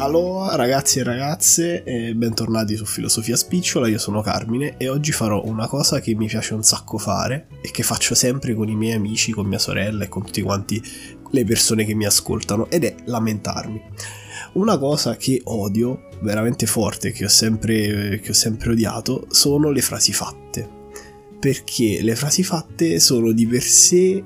Allora ragazzi e ragazze, e bentornati su Filosofia Spicciola, io sono Carmine e oggi farò una cosa che mi piace un sacco fare e che faccio sempre con i miei amici, con mia sorella e con tutti quanti le persone che mi ascoltano ed è lamentarmi. Una cosa che odio veramente forte, che ho sempre, che ho sempre odiato, sono le frasi fatte. Perché le frasi fatte sono di per sé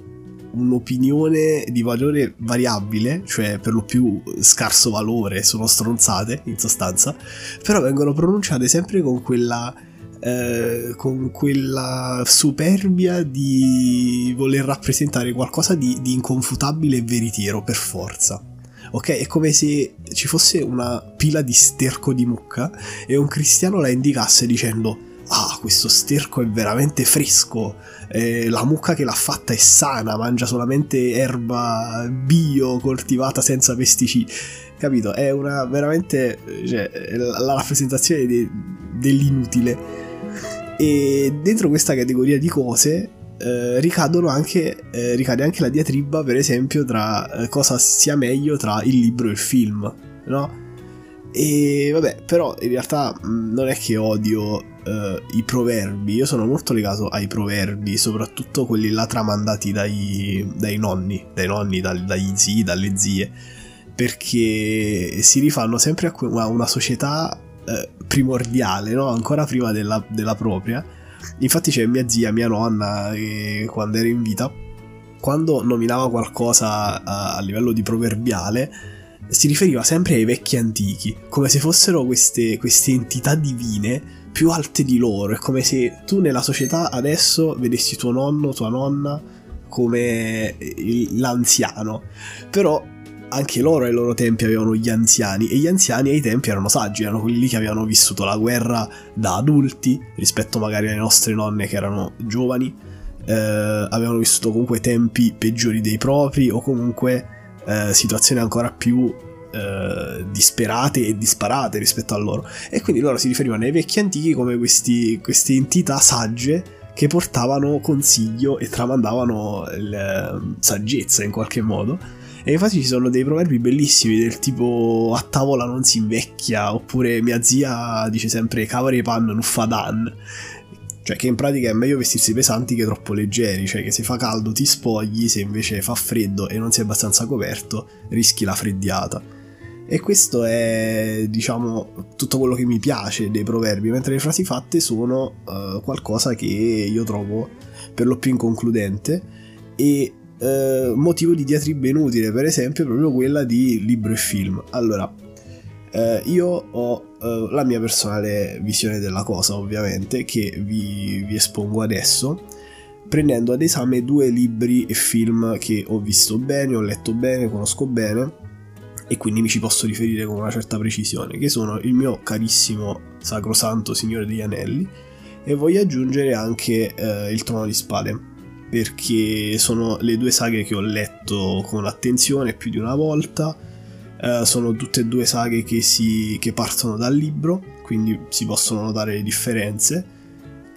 un'opinione di valore variabile, cioè per lo più scarso valore, sono stronzate in sostanza, però vengono pronunciate sempre con quella, eh, con quella superbia di voler rappresentare qualcosa di, di inconfutabile e veritiero per forza. Ok, è come se ci fosse una pila di sterco di mucca e un cristiano la indicasse dicendo ah, questo sterco è veramente fresco, eh, la mucca che l'ha fatta è sana, mangia solamente erba bio coltivata senza pesticidi. Capito? È una veramente cioè, la rappresentazione de, dell'inutile. E dentro questa categoria di cose eh, ricadono anche, eh, ricade anche la diatriba, per esempio, tra eh, cosa sia meglio tra il libro e il film, no? E vabbè, però in realtà mh, non è che odio uh, i proverbi, io sono molto legato ai proverbi, soprattutto quelli là tramandati dai, dai nonni, dai nonni, dal, dagli zii, dalle zie, perché si rifanno sempre a una, società uh, primordiale, no? ancora prima della, della, propria. Infatti c'è mia zia, mia nonna, che quando era in vita, quando nominava qualcosa a, a livello di proverbiale, si riferiva sempre ai vecchi antichi, come se fossero queste, queste entità divine più alte di loro. È come se tu nella società adesso vedessi tuo nonno, tua nonna come l'anziano. Però anche loro ai loro tempi avevano gli anziani e gli anziani ai tempi erano saggi, erano quelli che avevano vissuto la guerra da adulti rispetto magari alle nostre nonne che erano giovani, eh, avevano vissuto comunque tempi peggiori dei propri o comunque eh, situazioni ancora più eh, disperate e disparate rispetto a loro. E quindi loro si riferivano ai vecchi antichi come questi, queste entità sagge che portavano consiglio e tramandavano la ehm, saggezza in qualche modo. E infatti ci sono dei proverbi bellissimi del tipo a tavola non si invecchia, oppure mia zia dice sempre cavare pan non fa dan. Cioè che in pratica è meglio vestirsi pesanti che troppo leggeri, cioè che se fa caldo ti spogli, se invece fa freddo e non sei abbastanza coperto rischi la freddiata. E questo è, diciamo, tutto quello che mi piace dei proverbi, mentre le frasi fatte sono uh, qualcosa che io trovo per lo più inconcludente e uh, motivo di diatriba inutile, per esempio, proprio quella di libro e film. Allora, uh, io ho la mia personale visione della cosa, ovviamente, che vi, vi espongo adesso, prendendo ad esame due libri e film che ho visto bene, ho letto bene, conosco bene e quindi mi ci posso riferire con una certa precisione, che sono il mio carissimo Sacrosanto Signore degli Anelli e voglio aggiungere anche uh, il Trono di Spade, perché sono le due saghe che ho letto con attenzione più di una volta eh, sono tutte e due saghe che, si, che partono dal libro, quindi si possono notare le differenze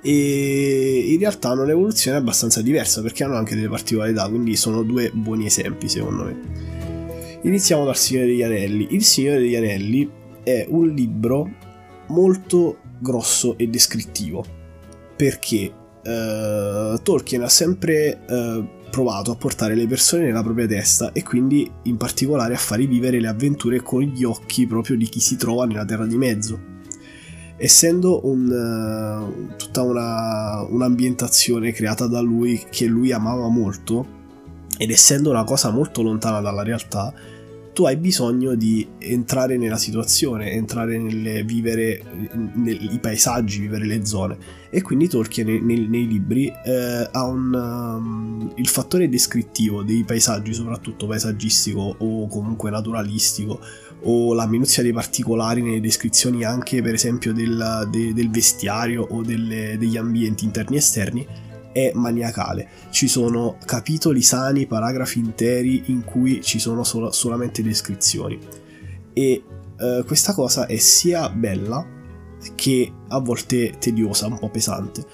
e in realtà hanno un'evoluzione abbastanza diversa perché hanno anche delle particolarità, quindi sono due buoni esempi secondo me. Iniziamo dal Signore degli Anelli. Il Signore degli Anelli è un libro molto grosso e descrittivo perché uh, Tolkien ha sempre uh, provato a portare le persone nella propria testa e quindi in particolare a fare vivere le avventure con gli occhi proprio di chi si trova nella Terra di Mezzo. Essendo un, uh, tutta una, un'ambientazione creata da lui che lui amava molto ed essendo una cosa molto lontana dalla realtà, tu hai bisogno di entrare nella situazione, entrare nel vivere i paesaggi, vivere le zone. E quindi Tolkien nei, nei, nei libri eh, ha un, um, il fattore descrittivo dei paesaggi, soprattutto paesaggistico o comunque naturalistico, o la minuzia dei particolari nelle descrizioni anche per esempio del, de, del vestiario o delle, degli ambienti interni e esterni è maniacale. Ci sono capitoli sani, paragrafi interi in cui ci sono sol- solamente descrizioni. E eh, questa cosa è sia bella che a volte tediosa, un po' pesante,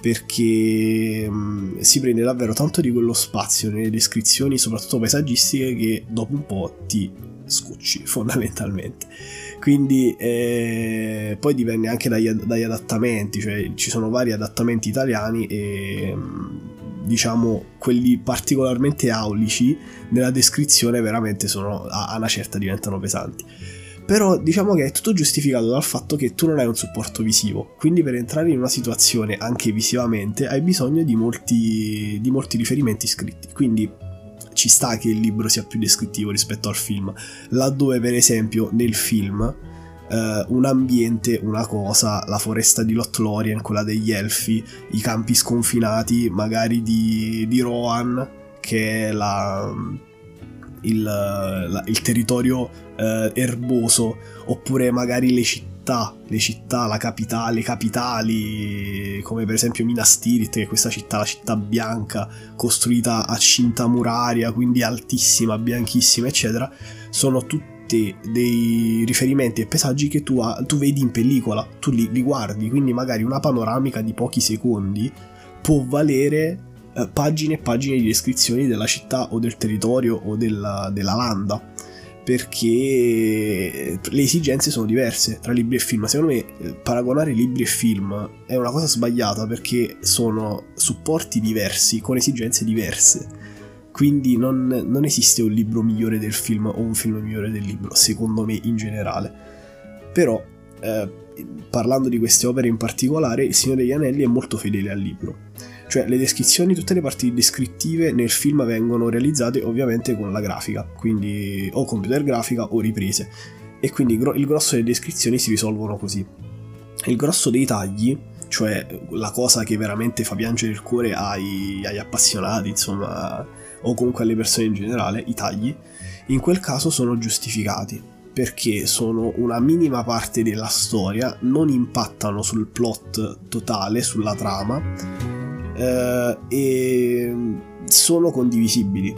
perché mh, mm, si prende davvero tanto di quello spazio nelle descrizioni, soprattutto paesaggistiche, che dopo un po' ti scocci fondamentalmente. Quindi eh, poi dipende anche dagli, dagli, adattamenti, cioè ci sono vari adattamenti italiani e diciamo quelli particolarmente aulici nella descrizione veramente sono a una certa diventano pesanti. Però diciamo che è tutto giustificato dal fatto che tu non hai un supporto visivo, quindi per entrare in una situazione anche visivamente hai bisogno di molti, di molti riferimenti scritti. Quindi ci sta che il libro sia più descrittivo rispetto al film, laddove per esempio nel film eh, un ambiente, una cosa, la foresta di Lothlorien, quella degli elfi, i campi sconfinati magari di, di Rohan, che è la, il, la, il territorio eh, erboso, oppure magari le città città, le città, la capitale, le capitali, come per esempio Minas Tirith, che è questa città, la città bianca, costruita a cinta muraria, quindi altissima, bianchissima, eccetera, sono tutti dei riferimenti e paesaggi che tu, ha, tu vedi in pellicola, tu li, li, guardi, quindi magari una panoramica di pochi secondi può valere eh, pagine e pagine di descrizioni della città o del territorio o della, della landa perché le esigenze sono diverse tra libri e film. Secondo me eh, paragonare libri e film è una cosa sbagliata perché sono supporti diversi con esigenze diverse. Quindi non, non esiste un libro migliore del film o un film migliore del libro, secondo me in generale. Però, eh, parlando di queste opere in particolare, Il Signore degli Anelli è molto fedele al libro cioè le descrizioni, tutte le parti descrittive nel film vengono realizzate ovviamente con la grafica, quindi o computer grafica o riprese. E quindi il grosso delle descrizioni si risolvono così. Il grosso dei tagli, cioè la cosa che veramente fa piangere il cuore ai, agli appassionati, insomma, o comunque alle persone in generale, i tagli, in quel caso sono giustificati perché sono una minima parte della storia, non impattano sul plot totale, sulla trama eh, e sono condivisibili.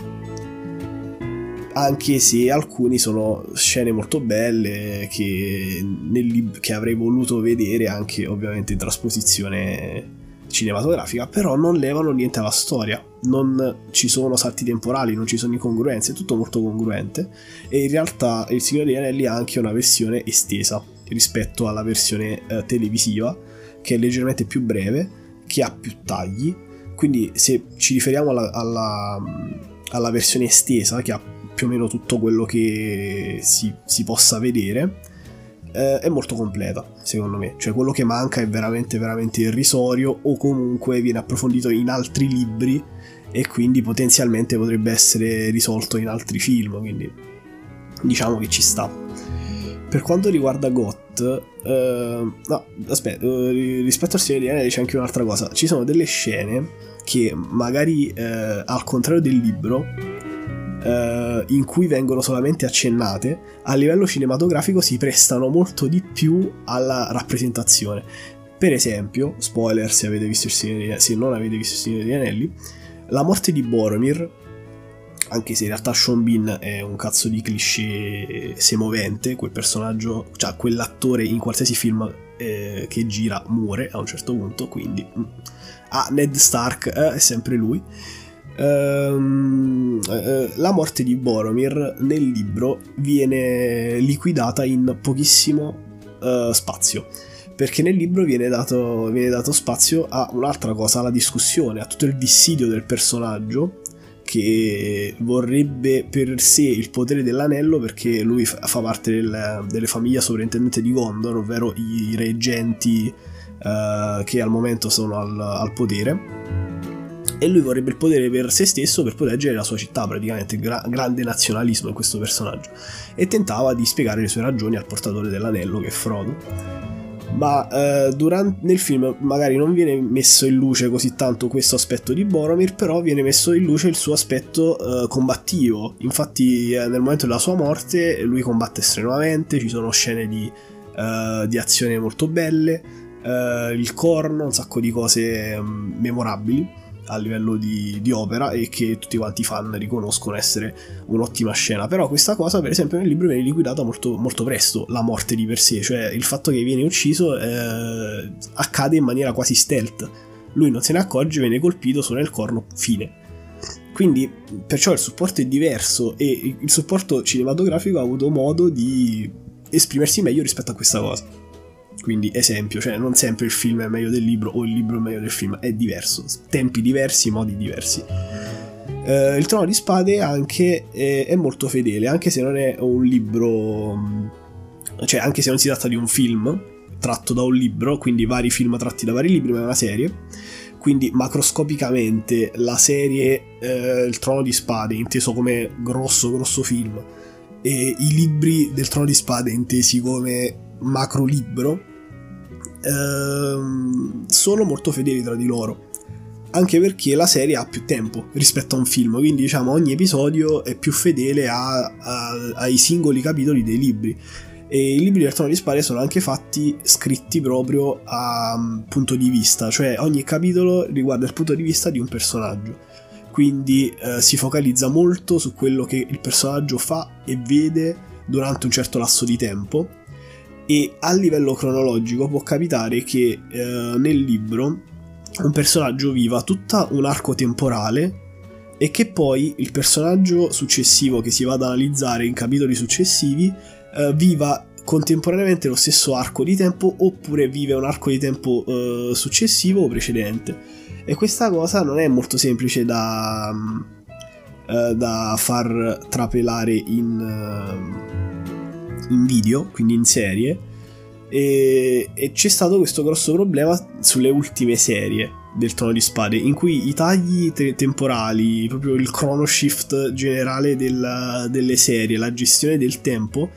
Anche se alcuni sono scene molto belle che, nel, che, avrei voluto vedere anche ovviamente in trasposizione cinematografica, però non levano niente alla storia, non ci sono salti temporali, non ci sono incongruenze, è tutto molto congruente. E in realtà Il Signore degli Anelli ha anche una versione estesa rispetto alla versione eh, televisiva che è leggermente più breve che ha più tagli, quindi se ci riferiamo alla, alla, alla versione estesa che ha più o meno tutto quello che si, si possa vedere, eh, è molto completa secondo me, cioè quello che manca è veramente veramente irrisorio o comunque viene approfondito in altri libri e quindi potenzialmente potrebbe essere risolto in altri film, quindi diciamo che ci sta. Per quanto riguarda GOT, eh, no, aspetta, eh, rispetto al Signore di Anelli c'è anche un'altra cosa. Ci sono delle scene che magari eh, al contrario del libro, eh, in cui vengono solamente accennate, a livello cinematografico si prestano molto di più alla rappresentazione. Per esempio, spoiler se, avete visto il Signore, se non avete visto il Signore degli Anelli, la morte di Boromir anche se in realtà Sean Bean è un cazzo di cliché semovente, quel personaggio, cioè quell'attore in qualsiasi film eh, che gira muore a un certo punto, quindi mm. ah, Ned Stark eh, è sempre lui. Um, eh, la morte di Boromir nel libro viene liquidata in pochissimo uh, spazio perché nel libro viene dato, viene dato, spazio a un'altra cosa, alla discussione, a tutto il dissidio del personaggio che vorrebbe per sé il potere dell'anello perché lui fa parte del, delle famiglie sovrintendente di Gondor, ovvero i reggenti uh, che al momento sono al, al, potere. E lui vorrebbe il potere per se stesso per proteggere la sua città, praticamente gra- grande nazionalismo in questo personaggio. E tentava di spiegare le sue ragioni al portatore dell'anello che è Frodo ma eh, durante, nel film magari non viene messo in luce così tanto questo aspetto di Boromir, però viene messo in luce il suo aspetto eh, combattivo. Infatti eh, nel momento della sua morte lui combatte strenuamente, ci sono scene di, eh, di azione molto belle, eh, il corno, un sacco di cose um, memorabili a livello di, di, opera e che tutti quanti i fan riconoscono essere un'ottima scena. Però questa cosa, per esempio, nel libro viene liquidata molto, molto presto, la morte di per sé, cioè il fatto che viene ucciso eh, accade in maniera quasi stealth. Lui non se ne accorge, viene colpito solo nel corno, fine. Quindi perciò il supporto è diverso e il supporto cinematografico ha avuto modo di esprimersi meglio rispetto a questa cosa. Quindi esempio, cioè non sempre il film è meglio del libro o il libro è meglio del film, è diverso, tempi diversi, modi diversi. Uh, il Trono di Spade anche è, è, molto fedele, anche se non è un libro, cioè anche se non si tratta di un film tratto da un libro, quindi vari film tratti da vari libri, ma è una serie. Quindi macroscopicamente la serie eh, Il Trono di Spade, inteso come grosso grosso film, e i libri del Trono di Spade intesi come macro libro, ehm, sono molto fedeli tra di loro anche perché la serie ha più tempo rispetto a un film, quindi diciamo ogni episodio è più fedele a, a, ai singoli capitoli dei libri. E i libri del Trono di Spade sono anche fatti scritti proprio a um, punto di vista, cioè ogni capitolo riguarda il punto di vista di un personaggio. Quindi eh, si focalizza molto su quello che il personaggio fa e vede durante un certo lasso di tempo. E a livello cronologico può capitare che eh, nel libro un personaggio viva tutto un arco temporale e che poi il personaggio successivo che si va ad analizzare in capitoli successivi eh, viva contemporaneamente lo stesso arco di tempo oppure vive un arco di tempo eh, successivo o precedente. E questa cosa non è molto semplice da, eh, da far trapelare in, eh, in video, quindi in serie e, e c'è stato questo grosso problema sulle ultime serie del Trono di Spade, in cui i tagli te- temporali, proprio il chrono shift generale della, delle serie, la gestione del tempo,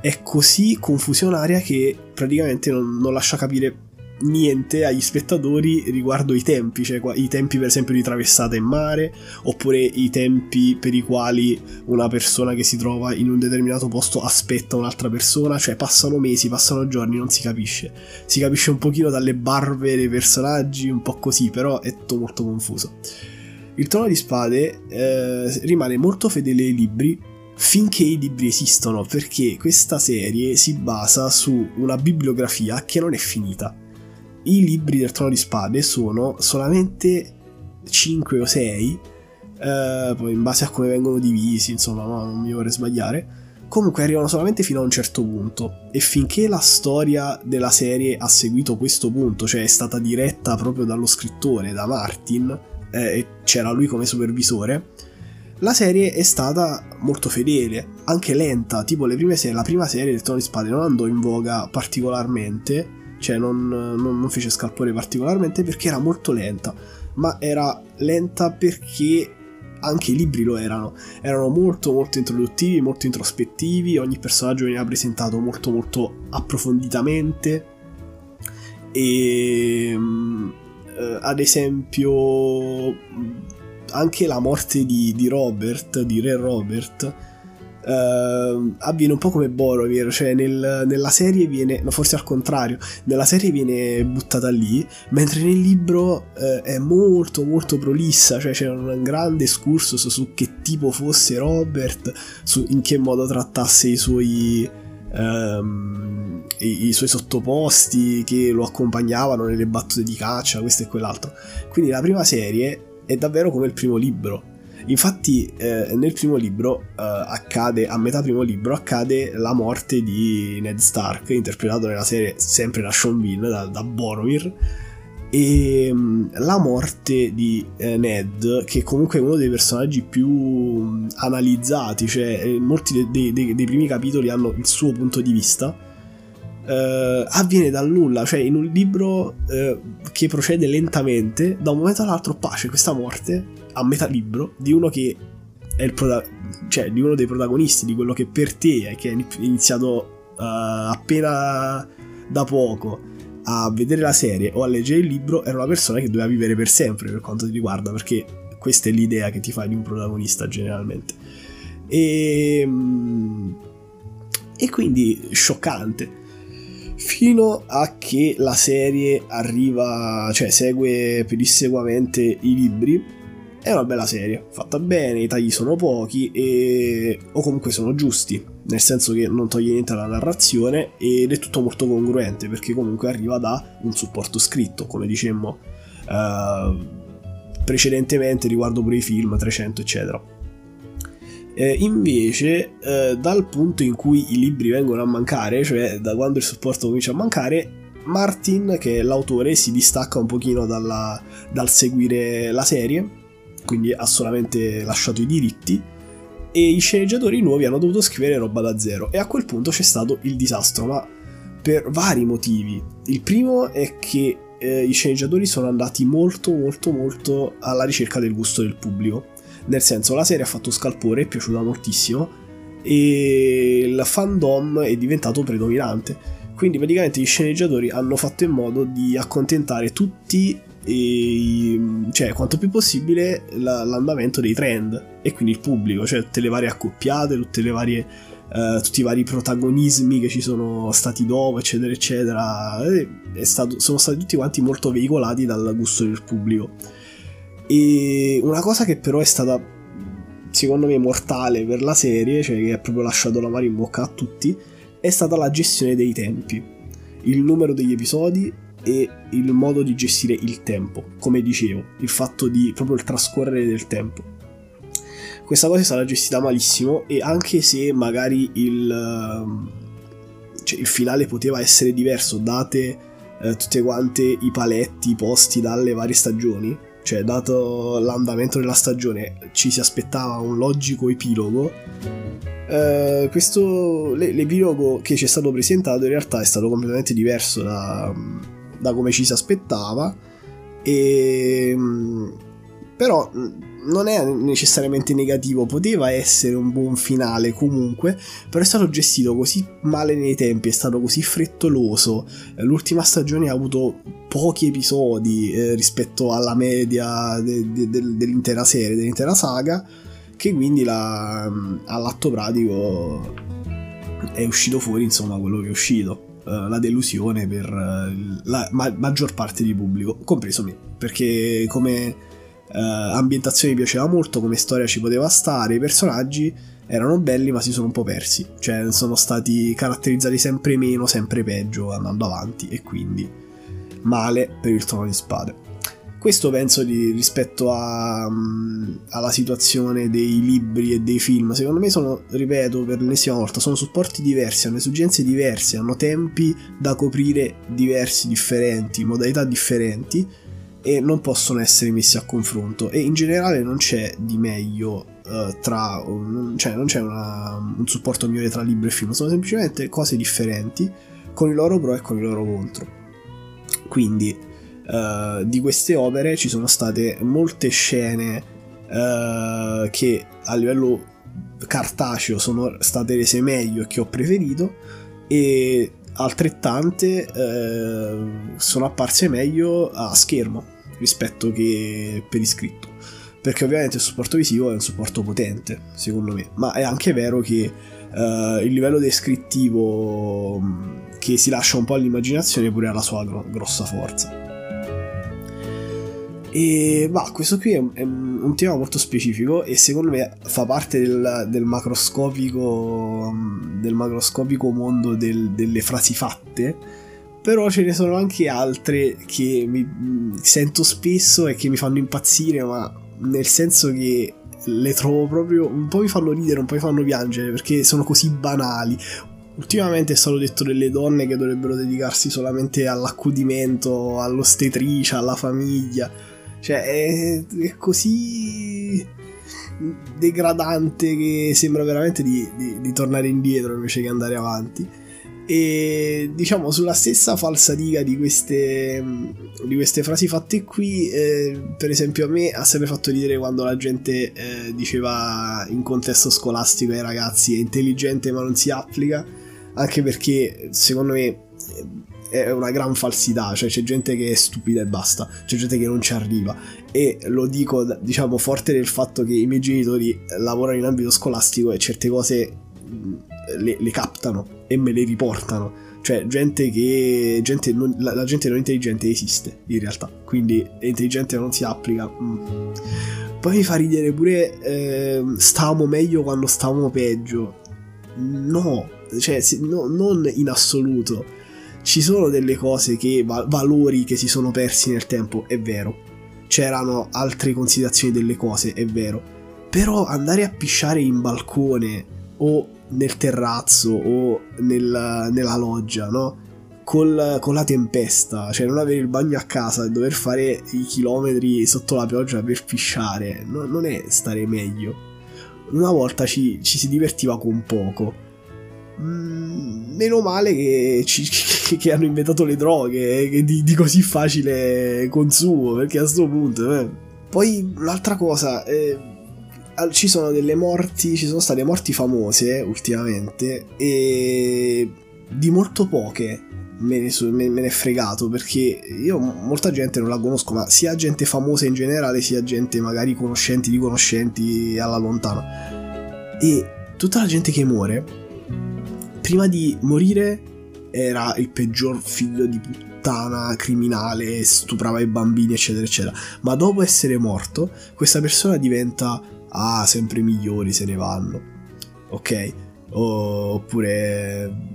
è così confusionaria che praticamente non, non lascia capire niente agli spettatori riguardo i tempi, cioè i tempi per esempio di traversata in mare, oppure i tempi per i quali una persona che si trova in un determinato posto aspetta un'altra persona, cioè passano mesi, passano giorni, non si capisce. Si capisce un pochino dalle barbe dei personaggi, un po' così, però è tutto molto confuso. Il Trono di Spade eh, rimane molto fedele ai libri finché i libri esistono, perché questa serie si basa su una bibliografia che non è finita i libri del Trono di Spade sono solamente 5 o 6, eh, poi in base a come vengono divisi, insomma, no, non mi vorrei sbagliare. Comunque arrivano solamente fino a un certo punto e finché la storia della serie ha seguito questo punto, cioè è stata diretta proprio dallo scrittore, da Martin, eh, e c'era lui come supervisore, la serie è stata molto fedele, anche lenta, tipo prime serie, la prima serie del Trono di Spade non andò in voga particolarmente, cioè non, non, non fece scalpore particolarmente perché era molto lenta, ma era lenta perché anche i libri lo erano, erano molto molto introduttivi, molto introspettivi, ogni personaggio veniva presentato molto molto approfonditamente. E eh, ad esempio anche la morte di, di Robert, di Re Robert, Uh, avviene un po' come Boromir, cioè nel, nella serie viene, no forse al contrario, nella serie viene buttata lì, mentre nel libro uh, è molto molto prolissa, cioè c'è un grande excursus su che tipo fosse Robert, su in che modo trattasse i suoi, um, i, i suoi sottoposti che lo accompagnavano nelle battute di caccia, questo e quell'altro. Quindi la prima serie è davvero come il primo libro Infatti eh, nel primo libro eh, accade, a metà primo libro, accade la morte di Ned Stark, interpretato nella serie sempre da Sean Bean, da, da Boromir, e um, la morte di eh, Ned, che comunque è uno dei personaggi più um, analizzati, cioè eh, molti dei, dei, dei, primi capitoli hanno il suo punto di vista, eh, avviene dal nulla, cioè in un libro eh, che procede lentamente, da un momento all'altro pace questa morte a metà libro di uno che è il prota- cioè di uno dei protagonisti di quello che per te è che è iniziato uh, appena da poco a vedere la serie o a leggere il libro era una persona che doveva vivere per sempre per quanto ti riguarda perché questa è l'idea che ti fai di un protagonista generalmente. E, ehm, e quindi scioccante fino a che la serie arriva cioè segue pedissequamente i libri è una bella serie, fatta bene, i tagli sono pochi e... o comunque sono giusti, nel senso che non toglie niente alla narrazione ed è tutto molto congruente perché comunque arriva da un supporto scritto, come dicemmo uh, precedentemente riguardo pure i film 300 eccetera. Eh, invece, eh, dal punto in cui i libri vengono a mancare, cioè da quando il supporto comincia a mancare, Martin, che è l'autore, si distacca un pochino dalla, dal seguire la serie, quindi ha solamente lasciato i diritti, e i sceneggiatori nuovi hanno dovuto scrivere roba da zero. E a quel punto c'è stato il disastro, ma per vari motivi. Il primo è che eh, i sceneggiatori sono andati molto, molto, molto alla ricerca del gusto del pubblico. Nel senso, la serie ha fatto scalpore, è piaciuta moltissimo e il fandom è diventato predominante. Quindi praticamente gli sceneggiatori hanno fatto in modo di accontentare tutti e, cioè quanto più possibile l'andamento dei trend e quindi il pubblico, cioè tutte le varie accoppiate, tutte le varie Uh, tutti i vari protagonismi che ci sono stati dopo, eccetera, eccetera, stato, sono stati tutti quanti molto veicolati dal gusto del pubblico. E una cosa che però è stata, secondo me, mortale per la serie, cioè che ha proprio lasciato la mano in bocca a tutti, è stata la gestione dei tempi, il numero degli episodi e il modo di gestire il tempo, come dicevo, il fatto di proprio il trascorrere del tempo. Questa cosa è stata gestita malissimo e anche se magari il, ehm, cioè il finale poteva essere diverso date eh, tutte quante i paletti posti dalle varie stagioni, cioè dato l'andamento della stagione ci si aspettava un logico epilogo. Uh, questo l'epilogo che ci è stato presentato in realtà è stato completamente diverso da, da come ci si aspettava. E però non è necessariamente negativo, poteva essere un buon finale comunque, però è stato gestito così male nei tempi, è stato così frettoloso. L'ultima stagione ha avuto pochi episodi eh, rispetto alla media de- de- de- dell'intera serie, dell'intera saga, che quindi la, all'atto pratico è uscito fuori insomma quello che è uscito. Uh, la delusione per uh, la ma- maggior parte di pubblico, compreso me, perché come Uh, ambientazione mi piaceva molto, come storia ci poteva stare, i personaggi erano belli ma si sono un po' persi, cioè sono stati caratterizzati sempre meno, sempre peggio andando avanti e quindi male per il trono di spade. Questo penso di, rispetto a, um, alla situazione dei libri e dei film, secondo me sono, ripeto per l'ennesima volta, sono supporti diversi, hanno esigenze diverse, hanno tempi da coprire diversi, differenti, modalità differenti e non possono essere messi a confronto. E in generale non c'è di meglio uh, tra cioè non c'è una, un supporto migliore tra libro e film sono semplicemente cose differenti con i loro pro e con i loro contro. Quindi uh, di queste opere ci sono state molte scene uh, che a livello cartaceo sono state rese meglio e che ho preferito e altrettante sono apparse meglio a schermo rispetto che per iscritto. Perché ovviamente il supporto visivo è un supporto potente, secondo me, ma è anche vero che uh, il livello descrittivo mm, che si lascia un po' all'immaginazione pure ha la sua gro- grossa forza. E bah, questo qui è è un, tema molto specifico e secondo me fa parte del, del macroscopico, mm, del macroscopico mondo del, delle frasi fatte però ce ne sono anche altre che mi sento spesso e che mi fanno impazzire, ma nel senso che le trovo proprio un po' mi fanno ridere, un po' mi fanno piangere perché sono così banali. Ultimamente è stato detto delle donne che dovrebbero dedicarsi solamente all'accudimento, all'ostetricia, alla famiglia. Cioè, è, è così degradante che sembra veramente di, di, di tornare indietro invece che andare avanti e diciamo sulla stessa falsa diga di queste, di queste frasi fatte qui eh, per esempio a me ha sempre fatto ridere quando la gente eh, diceva in contesto scolastico ai ragazzi è intelligente ma non si applica anche perché secondo me è una gran falsità. Cioè c'è gente che è stupida e basta. C'è gente che non ci arriva. E lo dico diciamo forte del fatto che i miei genitori lavorano in ambito scolastico e certe cose le, le captano e me le riportano. Cioè, gente che. Gente non, la, la, gente non intelligente esiste in realtà. Quindi intelligente non si applica. Mm. Poi mi fa ridere pure. Eh, stavamo meglio quando stavamo peggio. No, cioè, no, non in assoluto. Ci sono delle cose che. valori che si sono persi nel tempo, è vero. c'erano altre considerazioni delle cose, è vero. Però andare a pisciare in balcone o nel terrazzo o nel, nella loggia, no? Col, con la tempesta, cioè non avere il bagno a casa e dover fare i chilometri sotto la pioggia per pisciare, no, non è stare meglio. Una volta ci, ci si divertiva con poco. Mm, meno male che, ci, che, hanno inventato le droghe di, di, così facile consumo, perché a questo punto... Eh. Poi l'altra cosa... Eh, ci sono delle morti, ci sono state morti famose ultimamente e di molto poche me ne, so, me, me ne è fregato perché io molta gente non la conosco, ma sia gente famosa in generale, sia gente magari conoscenti di conoscenti alla lontana. E tutta la gente che muore, prima di morire, era il peggior figlio di puttana, criminale, stuprava i bambini, eccetera, eccetera. Ma dopo essere morto, questa persona diventa ah, sempre migliori se ne vanno. Ok? oppure...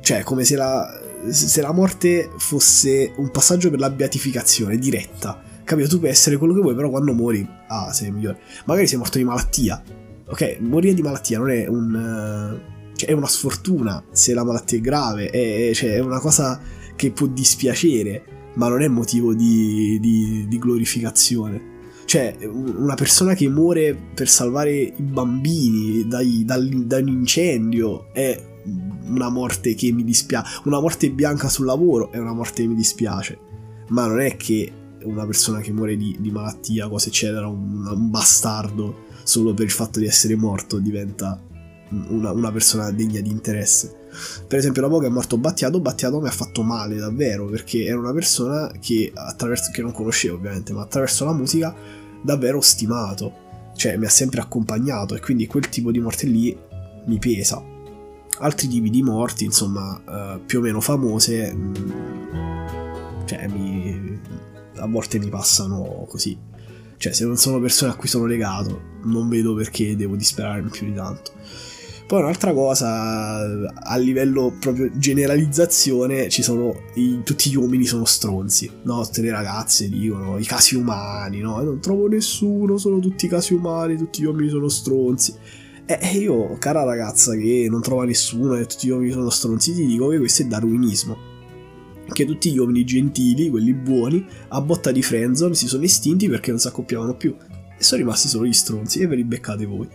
Cioè, come se la, se la morte fosse un passaggio per la beatificazione diretta. Capito? Tu puoi essere quello che vuoi, però quando muori, ah, sei migliore. Magari sei morto di malattia. Ok, morire di malattia non è un... Cioè, è una sfortuna se la malattia è grave, è, cioè, è una cosa che può dispiacere, ma non è motivo di, di, di glorificazione. Cioè, una persona che muore per salvare i bambini dai, dal, da un incendio è una morte che mi dispiace. Una morte bianca sul lavoro è una morte che mi dispiace. Ma non è che una persona che muore di, di malattia, cosa eccetera, un, un, bastardo solo per il fatto di essere morto diventa una, una persona degna di interesse. Per esempio, dopo che è morto Battiato, Battiato mi ha fatto male davvero perché era una persona che, attraverso, che non conoscevo ovviamente, ma attraverso la musica davvero stimato. Cioè, mi ha sempre accompagnato e quindi quel tipo di morte lì mi pesa. Altri tipi di morti, insomma, uh, più o meno famose, mh, mm, cioè, mi, a volte mi passano così. Cioè, se non sono persone a cui sono legato, non vedo perché devo disperarmi più di tanto. Poi un'altra cosa, a livello proprio generalizzazione, ci sono i, tutti gli uomini sono stronzi, no? Tutte le ragazze dicono i casi umani, no? Non trovo nessuno, sono tutti casi umani, tutti gli uomini sono stronzi. E io, cara ragazza che non trova nessuno e tutti gli uomini sono stronzi, ti dico che questo è darwinismo. Che tutti gli uomini gentili, quelli buoni, a botta di friendzone si sono estinti perché non si accoppiavano più. E sono rimasti solo gli stronzi e ve li beccate voi.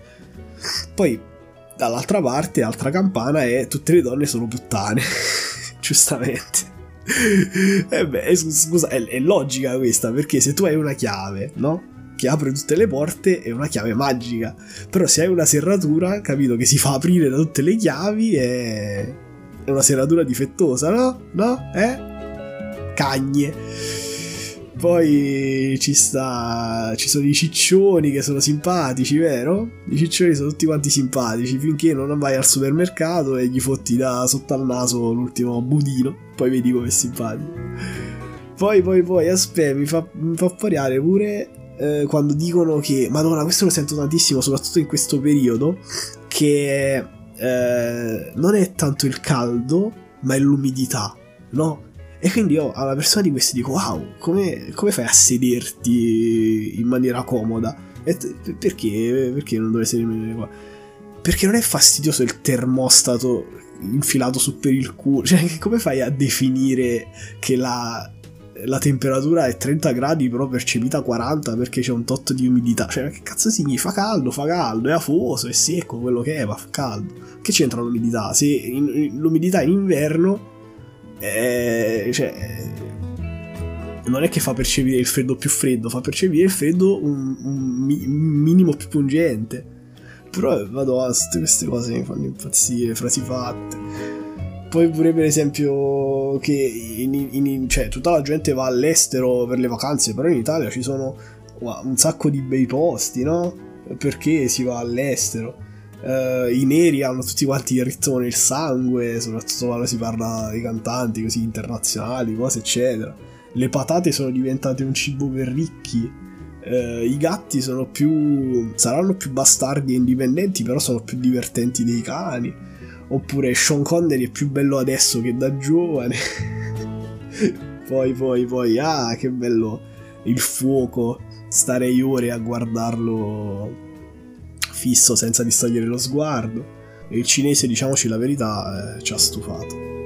Poi Dall'altra parte, altra campana è tutte le donne sono puttane. Giustamente. E eh beh, scusa, è, è logica questa, perché se tu hai una chiave, no? che apre tutte le porte è una chiave magica. Però se hai una serratura, capito, che si fa aprire da tutte le chiavi, è, è una serratura difettosa, no? No? Eh? Cagne. Poi ci sta. Ci sono i ciccioni che sono simpatici, vero? I ciccioni sono tutti quanti simpatici finché non vai al supermercato e gli fotti da sotto al naso l'ultimo budino. Poi vedi come è simpatico. Poi, poi, poi, aspetta, mi fa, mi fa pariare pure eh, quando dicono che. Madonna, questo lo sento tantissimo, soprattutto in questo periodo. Che eh, non è tanto il caldo, ma è l'umidità, no? E quindi io alla persona di questi dico: Wow, come, come fai a sederti in maniera comoda? E perché? Perché non dovrei sedermi qua? Perché non è fastidioso il termostato infilato su per il culo? Cioè, come fai a definire che la, la temperatura è 30 gradi, però percepita 40 perché c'è un tot di umidità? Cioè, che cazzo significa? Fa caldo, fa caldo, è afoso, è secco, quello che è, ma fa caldo. Che c'entra l'umidità? Se in, l'umidità in inverno eh, cioè, non è che fa percepire il freddo più freddo, fa percepire il freddo un, un, minimo più pungente. Però vado a tutte queste cose mi fanno impazzire, frasi fatte. Poi pure per esempio che in, in, cioè, tutta la gente va all'estero per le vacanze, però in Italia ci sono un sacco di bei posti, no? Perché si va all'estero? Uh, I neri hanno tutti quanti il ritmo nel sangue, soprattutto quando si parla di cantanti così internazionali, cose eccetera. Le patate sono diventate un cibo per ricchi. Uh, I gatti sono più. saranno più bastardi e indipendenti, però sono più divertenti dei cani. Oppure Sean Connery è più bello adesso che da giovane. poi, poi, poi, ah, che bello il fuoco, starei ore a guardarlo fisso senza distogliere lo sguardo. E il cinese, diciamoci la verità, eh, ci ha stufato.